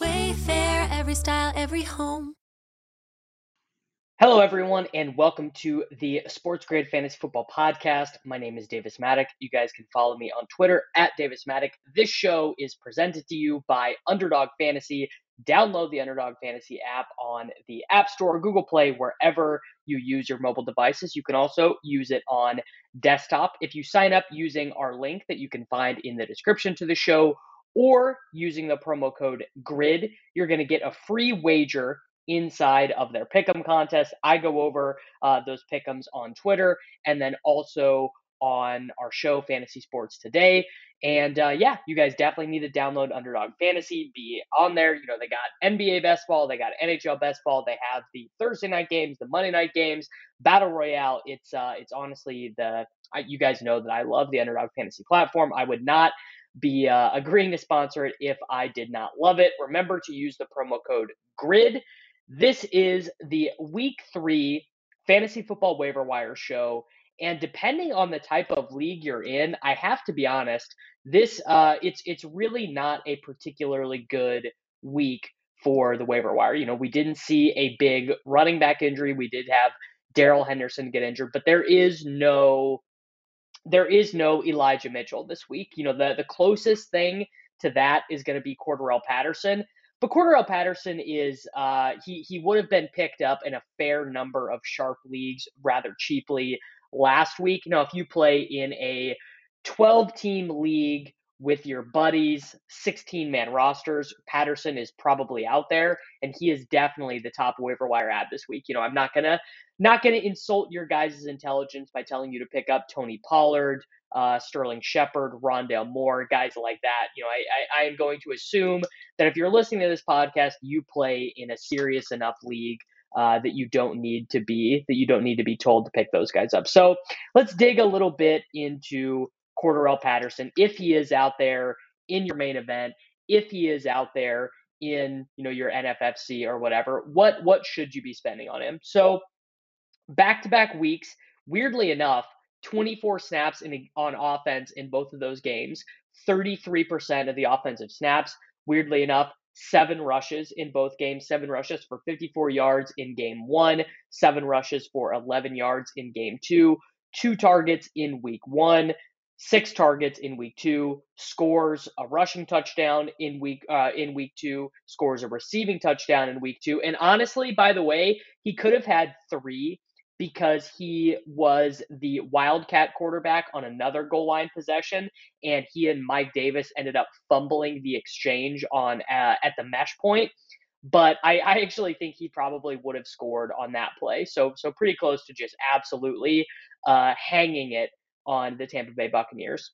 Wayfair, every style, every home. Hello, everyone, and welcome to the Sports Grid Fantasy Football Podcast. My name is Davis Mattek. You guys can follow me on Twitter at Davis Mattek. This show is presented to you by Underdog Fantasy. Download the Underdog Fantasy app on the App Store, Google Play, wherever you use your mobile devices. You can also use it on desktop. If you sign up using our link that you can find in the description to the show or using the promo code GRID, you're going to get a free wager inside of their pick'em contest. I go over uh, those pick'ems on Twitter and then also on our show, Fantasy Sports Today. And uh, yeah, you guys definitely need to download Underdog Fantasy. Be on there. You know they got NBA best ball, they got NHL best ball, they have the Thursday night games, the Monday night games, Battle Royale. It's uh, it's honestly the I, you guys know that I love the Underdog Fantasy platform. I would not be uh, agreeing to sponsor it if I did not love it. Remember to use the promo code GRID. This is the week three fantasy football waiver wire show. And depending on the type of league you're in, I have to be honest, this uh, it's it's really not a particularly good week for the waiver wire. You know, we didn't see a big running back injury. We did have Darrell Henderson get injured, but there is no there is no Elijah Mitchell this week. You know, the the closest thing to that is going to be Cordarrelle Patterson. But Cordarrelle Patterson is uh, he he would have been picked up in a fair number of sharp leagues rather cheaply last week. Now, if you play in a 12 team league with your buddies, 16 man rosters, Patterson is probably out there, and he is definitely the top waiver wire ad this week. You know, I'm not gonna not gonna insult your guys' intelligence by telling you to pick up Tony Pollard, uh, Sterling Shepard, Rondale Moore, guys like that. You know, I, I, I am going to assume that if you're listening to this podcast, you play in a serious enough league uh, that you don't need to be that you don't need to be told to pick those guys up. So let's dig a little bit into Cordarrelle Patterson if he is out there in your main event, if he is out there in you know your NFFC or whatever. What what should you be spending on him? So back to back weeks, weirdly enough. 24 snaps in, on offense in both of those games, 33% of the offensive snaps. Weirdly enough, seven rushes in both games, seven rushes for 54 yards in game one, seven rushes for 11 yards in game two, two targets in week one, six targets in week two, scores a rushing touchdown in week uh, in week two, scores a receiving touchdown in week two, and honestly, by the way, he could have had three because he was the Wildcat quarterback on another goal line possession, and he and Mike Davis ended up fumbling the exchange on uh, at the mesh point. But I, I actually think he probably would have scored on that play. So so pretty close to just absolutely uh, hanging it on the Tampa Bay Buccaneers.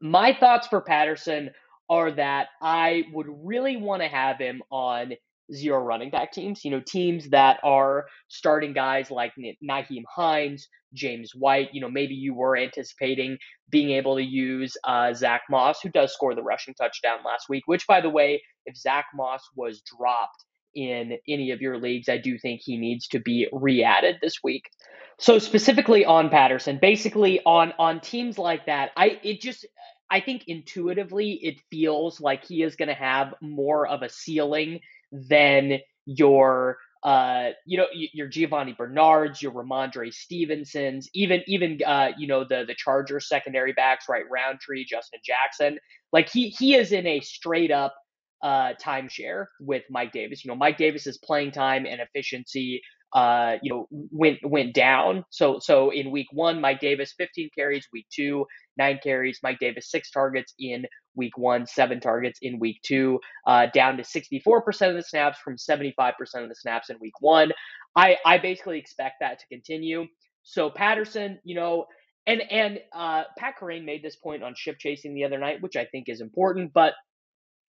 My thoughts for Patterson are that I would really want to have him on zero running back teams. You know, teams that are starting guys like Nyheim Hines, James White. You know, maybe you were anticipating being able to use uh, Zach Moss, who does score the rushing touchdown last week. Which, by the way, if Zach Moss was dropped in any of your leagues, I do think he needs to be re-added this week. So specifically on Patterson, basically on on teams like that, I it just I think intuitively it feels like he is going to have more of a ceiling than your uh, you know, your Giovani Bernards, your Rhamondre Stevensons, even even uh, you know, the the Chargers secondary backs, right? Rountree, Justin Jackson. Like he he is in a straight up uh, timeshare with Mike Davis. You know, Mike Davis's playing time and efficiency uh, you know, went went down. So so in week one, Mike Davis 15 carries, week two, nine carries. Mike Davis six targets in week one, seven targets in week two, uh, down to 64% of the snaps from 75% of the snaps in week one. I I basically expect that to continue. So Patterson, you know, and and uh, Pat Kerrane made this point on ship chasing the other night, which I think is important, but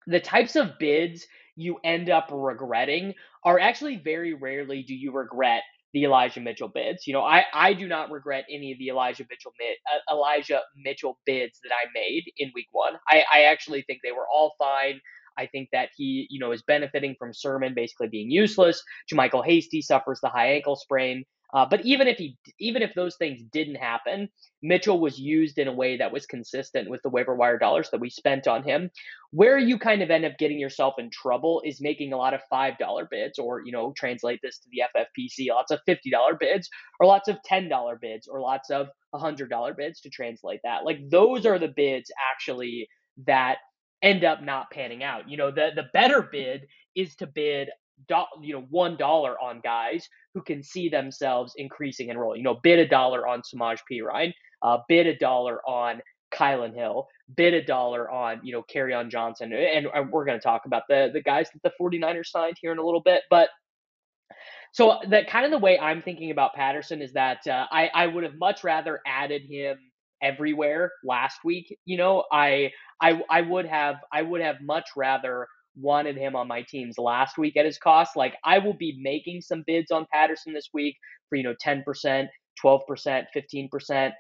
the types of bids you end up regretting are actually very rarely do you regret the Elijah Mitchell bids. You know, I, I do not regret any of the Elijah Mitchell uh, Elijah Mitchell bids that I made in week one. I, I actually think they were all fine. I think that he, you know, is benefiting from Sermon basically being useless. JaMycal Hasty suffers the high ankle sprain. Uh, but even if he, even if those things didn't happen, Mitchell was used in a way that was consistent with the waiver wire dollars that we spent on him. Where you kind of end up getting yourself in trouble is making a lot of five dollar bids, or you know, translate this to the FFPC, lots of fifty dollar bids, or lots of ten dollar bids, or lots of hundred dollar bids to translate that. Like those are the bids actually that end up not panning out. You know, the the better bid is to bid do, you know one dollar on guys who can see themselves increasing in role. You know, bid a dollar on Samaje Perine, uh, bid a dollar on Kylin Hill, bid a dollar on, you know, Kerryon Johnson. And, and we're going to talk about the the guys that the 49ers signed here in a little bit. But so that kind of the way I'm thinking about Patterson is that uh, I, I would have much rather added him everywhere last week. You know, I I I would have I would have much rather wanted him on my teams last week at his cost. Like I will be making some bids on Patterson this week for, you know, 10%, 12%, 15%.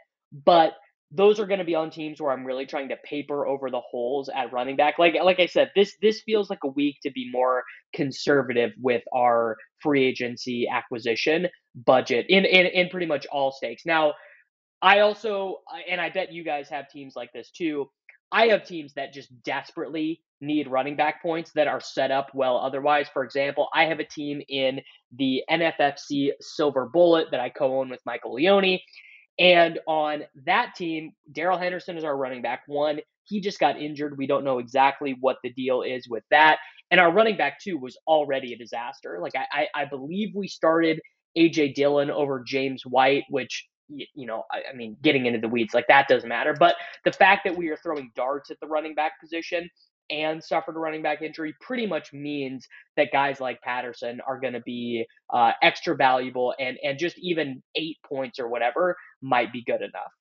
But those are going to be on teams where I'm really trying to paper over the holes at running back. Like like I said, this this feels like a week to be more conservative with our free agency acquisition budget in in, in pretty much all stakes. Now, I also and I bet you guys have teams like this too. I have teams that just desperately need running back points that are set up well otherwise. For example, I have a team in the NFFC Silver Bullet that I co own with Michael Leone. And on that team, Darrell Henderson is our running back one. He just got injured. We don't know exactly what the deal is with that. And our running back two was already a disaster. Like I, I, I believe we started AJ Dillon over James White, which you know, I, I, mean, getting into the weeds like that doesn't matter. But the fact that we are throwing darts at the running back position and suffered a running back injury pretty much means that guys like Patterson are going to be uh, extra valuable, and and just even eight points or whatever might be good enough.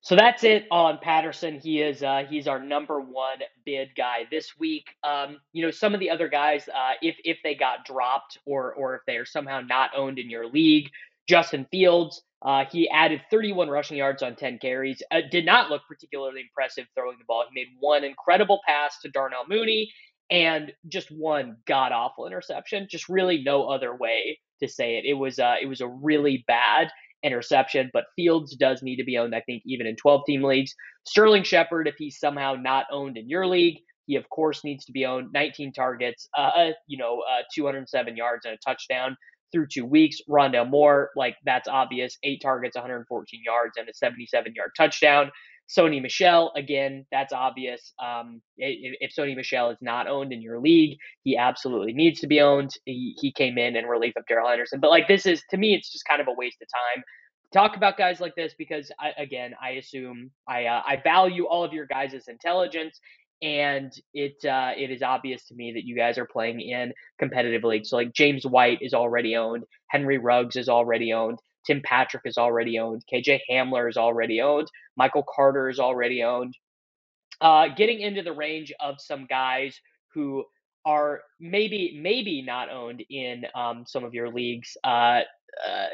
So that's it on Patterson. He is uh, he's our number one bid guy this week. Um, you know, some of the other guys, uh, if if they got dropped or or if they are somehow not owned in your league, Justin Fields. Uh, he added 31 rushing yards on 10 carries. Uh, did not look particularly impressive throwing the ball. He made one incredible pass to Darnell Mooney and just one god awful interception. Just really no other way to say it. It was uh, it was a really bad interception. But Fields does need to be owned. I think even in 12 team leagues. Sterling Shepard, if he's somehow not owned in your league, he of course needs to be owned. 19 targets, uh, you know, uh, 207 yards and a touchdown through two weeks. Rondale Moore, like that's obvious, eight targets, 114 yards, and a 77 yard touchdown. Sony Michel, again, that's obvious. Um, if, Sony Michel is not owned in your league, he absolutely needs to be owned. He, he came in in relief of Darrell Henderson. But like this is, to me, it's just kind of a waste of time. Talk about guys like this because I, again, I assume I uh, I value all of your guys' intelligence and it uh, it is obvious to me that you guys are playing in competitive leagues. So like James White is already owned, Henry Ruggs is already owned, Tim Patrick is already owned, KJ Hamler is already owned, Michael Carter is already owned. Uh, getting into the range of some guys who are maybe maybe not owned in um, some of your leagues. Uh, uh,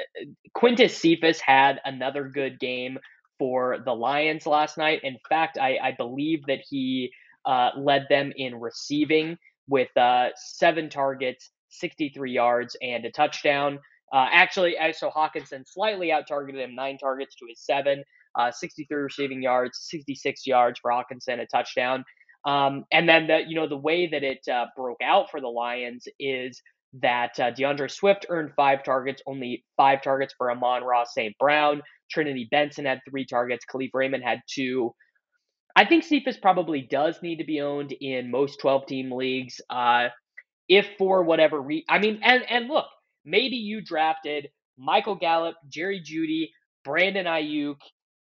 Quintez Cephus had another good game for the Lions last night. In fact, I, I believe that he uh, led them in receiving with uh, seven targets, 63 yards, and a touchdown. Uh, actually, so Hockenson slightly out targeted him, nine targets to his seven, uh, 63 receiving yards, 66 yards for Hockenson, a touchdown. Um, and then the you know the way that it uh, broke out for the Lions is that uh, D'Andre Swift earned five targets, only five targets for Amon-Ra St. Brown. Trinity Benson had three targets. Kalif Raymond had two. I think Cephus probably does need to be owned in most 12 team leagues. Uh, if for whatever reason, I mean, and, and look, maybe you drafted Michael Gallup, Jerry Jeudy, Brandon Aiyuk,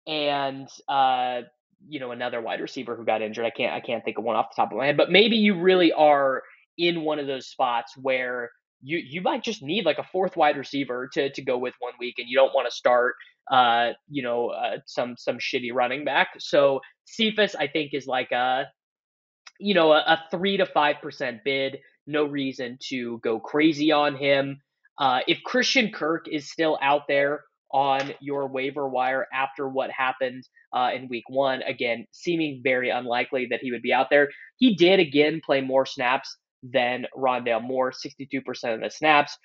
and uh, you know another wide receiver who got injured. I can't I can't think of one off the top of my head, but maybe you really are in one of those spots where you you might just need like a fourth wide receiver to to go with one week, and you don't want to start uh you know uh, some some shitty running back. So Cephus I think is like a you know a, a three to five percent bid. No reason to go crazy on him. Uh, if Christian Kirk is still out there on your waiver wire after what happened uh, in week one, again, seeming very unlikely that he would be out there. He did again play more snaps than Rondale Moore, 62% of the snaps,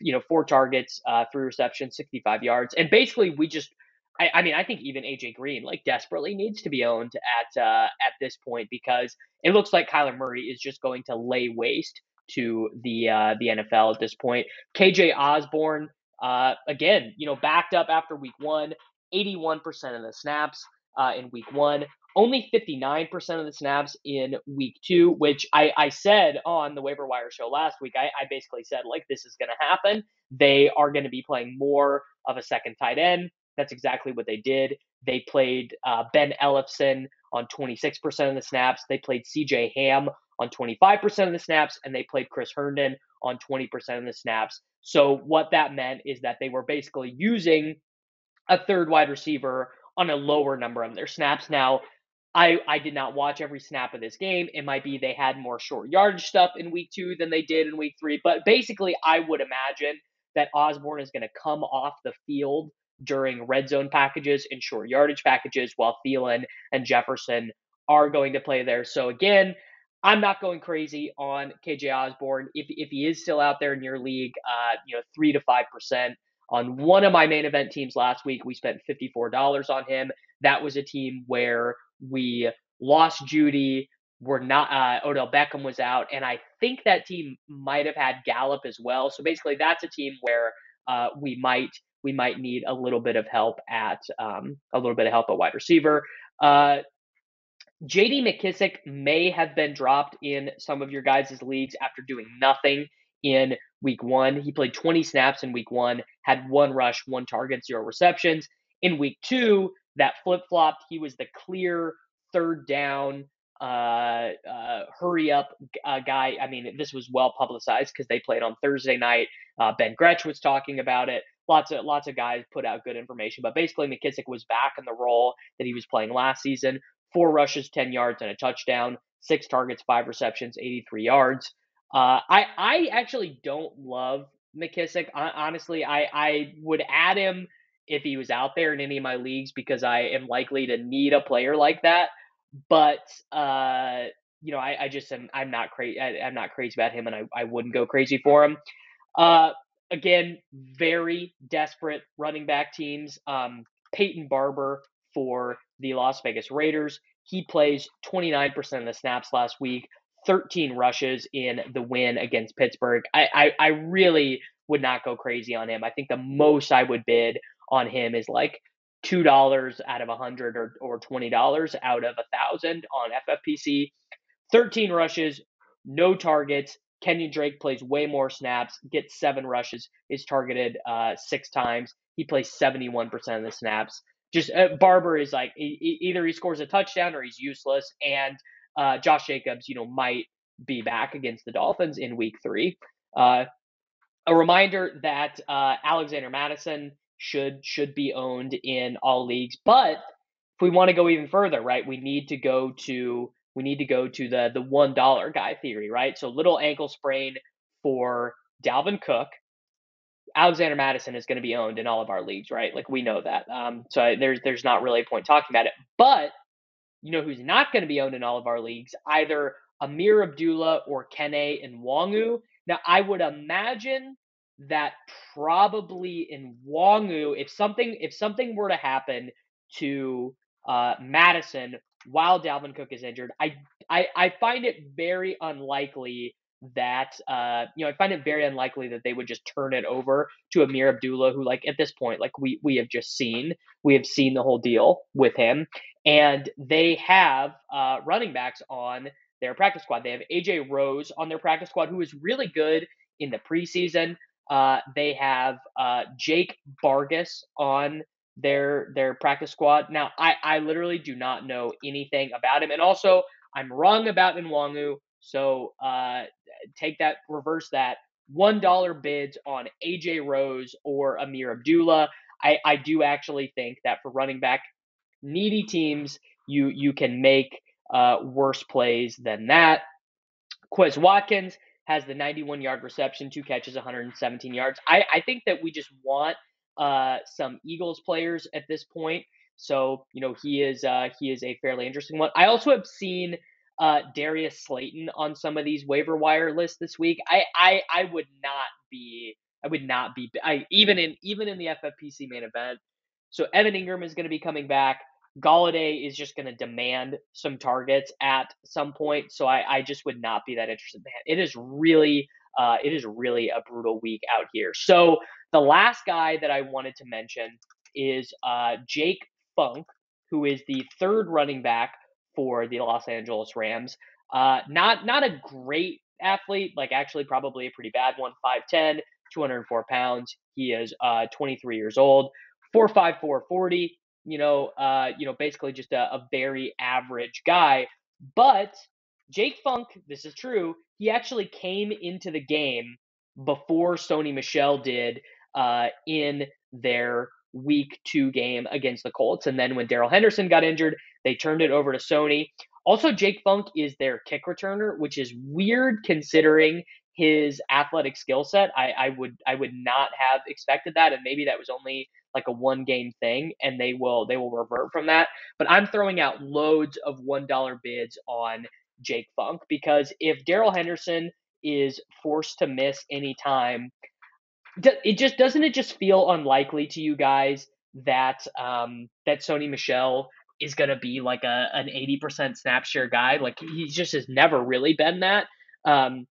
you know, four targets, uh, three receptions, 65 yards. And basically, we just, I, I, mean, I think even AJ Green like desperately needs to be owned at uh, at this point because it looks like Kyler Murray is just going to lay waste to the uh, the NFL at this point. KJ Osborn, uh, again, you know, backed up after week one, 81% of the snaps uh, in week one, only 59% of the snaps in week two, which I, I said on the waiver wire show last week. I, I basically said, like, this is going to happen. They are going to be playing more of a second tight end. That's exactly what they did. They played uh, Ben Ellefson on 26% of the snaps. They played CJ Ham on 25% of the snaps, and they played Chris Herndon on 20% of the snaps. So, what that meant is that they were basically using a third wide receiver on a lower number of their snaps. Now, I, I did not watch every snap of this game. It might be they had more short yardage stuff in week two than they did in week three. But basically, I would imagine that Osborn is going to come off the field during red zone packages and short yardage packages, while Thielen and Jefferson are going to play there. So again, I'm not going crazy on KJ Osborn. If if he is still out there in your league, uh, you know, three to five percent on one of my main event teams last week, we spent fifty four dollars on him. That was a team where we lost Jeudy. We're not uh, Odell Beckham was out, and I think that team might have had Gallup as well. So basically, that's a team where uh, we might we might need a little bit of help at um, a little bit of help at wide receiver. Uh, JD McKissic may have been dropped in some of your guys' leagues after doing nothing in week one. He played 20 snaps in week one, had one rush, one target, zero receptions. In week two, that flip flopped. He was the clear third down, uh, uh, hurry up uh, guy. I mean, this was well publicized because they played on Thursday night. Uh, ben Gretch was talking about it lots of lots of guys put out good information. But basically, McKissic was back in the role that he was playing last season. Four rushes, ten yards, and a touchdown. Six targets, five receptions, eighty-three yards. Uh, I I actually don't love McKissic. I, honestly, I I would add him if he was out there in any of my leagues because I am likely to need a player like that. But uh, you know, I, I just am I'm not crazy. I'm not crazy about him, and I, I wouldn't go crazy for him. Uh, again, very desperate running back teams. Um, Peyton Barber for the Las Vegas Raiders. He plays 29% of the snaps last week, 13 rushes in the win against Pittsburgh. I, I, I really would not go crazy on him. I think the most I would bid on him is like two dollars out of a hundred or or twenty dollars out of a thousand on FFPC. Thirteen rushes, no targets, Kenyan Drake plays way more snaps, gets seven rushes, is targeted uh, six times. He plays 71% of the snaps. Just uh, Barber is like he, either he scores a touchdown or he's useless. And uh, Josh Jacobs, you know, might be back against the Dolphins in Week Three. Uh, a reminder that uh, Alexander Mattison should should be owned in all leagues, but if we want to go even further, right, we need to go to we need to go to the the one dollar guy theory, right? So little ankle sprain for Dalvin Cook. Alexander Mattison is going to be owned in all of our leagues, right? Like we know that. Um, so there's there's not really a point talking about it. But you know who's not going to be owned in all of our leagues? Either Ameer Abdullah or Kene Nwangwu. Now I would imagine that probably in Nwangwu, if something if something were to happen to uh, Mattison while Dalvin Cook is injured. I, I I find it very unlikely that uh, you know I find it very unlikely that they would just turn it over to Ameer Abdullah, who like at this point like we we have just seen we have seen the whole deal with him, and they have uh, running backs on their practice squad. They have AJ Rose on their practice squad, who is really good in the preseason. Uh, they have uh, Jake Bargas on their their practice squad. Now, I I literally do not know anything about him, and also I'm wrong about Nwangwu. So uh, take that, reverse that. One dollar bids on AJ Rose or Ameer Abdullah. I, I do actually think that for running back needy teams, you you can make uh, worse plays than that. Quez Watkins has the 91 yard reception, two catches, 117 yards. I, I think that we just want uh, some Eagles players at this point. So you know he is uh, he is a fairly interesting one. I also have seen uh, Darius Slayton on some of these waiver wire lists this week. I, I I would not be I would not be I even in even in the FFPC main event. So Evan Engram is going to be coming back. Golladay is just going to demand some targets at some point. So I, I just would not be that interested. Man, It is really uh, it is really a brutal week out here. So the last guy that I wanted to mention is uh, Jake Funk, who is the third running back for the Los Angeles Rams. Uh, not not a great athlete, like actually probably a pretty bad one. 5'10", 204 pounds. He is uh, 23 years old. 4'5", 440. You know, uh, you know, basically just a, a very average guy. But Jake Funk, this is true. He actually came into the game before Sony Michel did uh, in their week two game against the Colts. And then when Darrell Henderson got injured, they turned it over to Sony. Also, Jake Funk is their kick returner, which is weird considering his athletic skill set. I, I would I would not have expected that, and maybe that was only like a one game thing, and they will they will revert from that. But I'm throwing out loads of one dollar bids on Jake Funk because if Darrell Henderson is forced to miss any time, it just doesn't it just feel unlikely to you guys that um that Sony Michel is to be like a an 80% snap share guy. Like he just has never really been that. Um,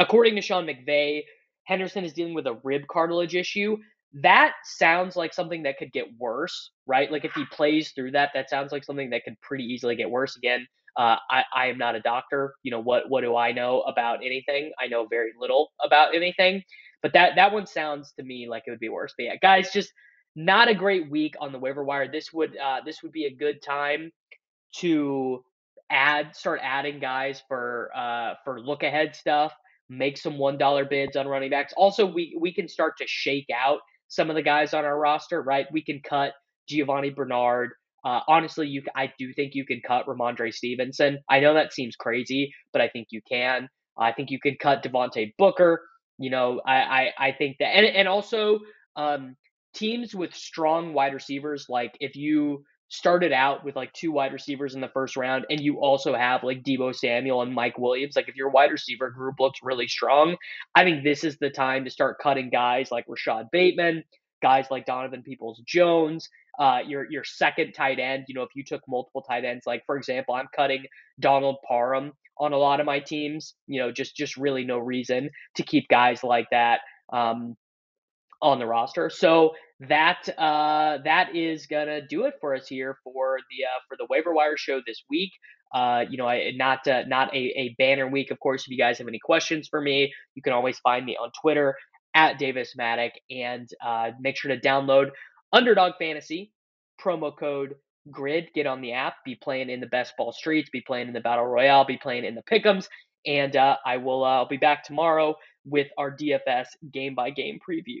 according to Sean McVay, Henderson is dealing with a rib cartilage issue. That sounds like something that could get worse, right? Like if he plays through that, that sounds like something that could pretty easily get worse. Again, uh, I, I am not a doctor. You know what? What do I know about anything? I know very little about anything. But that that one sounds to me like it would be worse. But yeah, guys, just not a great week on the waiver wire. This would uh, this would be a good time to add start adding guys for uh, for look ahead stuff. Make some one dollar bids on running backs. Also, we we can start to shake out some of the guys on our roster. Right, we can cut Giovani Bernard. Uh, honestly, you I do think you can cut Rhamondre Stevenson. I know that seems crazy, but I think you can. I think you can cut Devontae Booker. You know, I I, I think that, and and also um, teams with strong wide receivers, like if you started out with like two wide receivers in the first round and you also have like Deebo Samuel and Mike Williams, like if your wide receiver group looks really strong, I think this is the time to start cutting guys like Rashod Bateman, guys like Donovan Peoples Jones, uh, your your second tight end. You know, if you took multiple tight ends, like for example, I'm cutting Donald Parham on a lot of my teams. You know, just just really no reason to keep guys like that. Um, on the roster. So that uh, that is gonna do it for us here for the uh, for the waiver wire show this week. Uh, you know, I, not uh, not a, a banner week, of course. If you guys have any questions for me, you can always find me on Twitter at Davis Mattek, and uh, make sure to download Underdog Fantasy promo code Grid. Get on the app, be playing in the best ball streets, be playing in the battle royale, be playing in the pickums, and uh, I will uh, I'll be back tomorrow with our DFS game by game preview.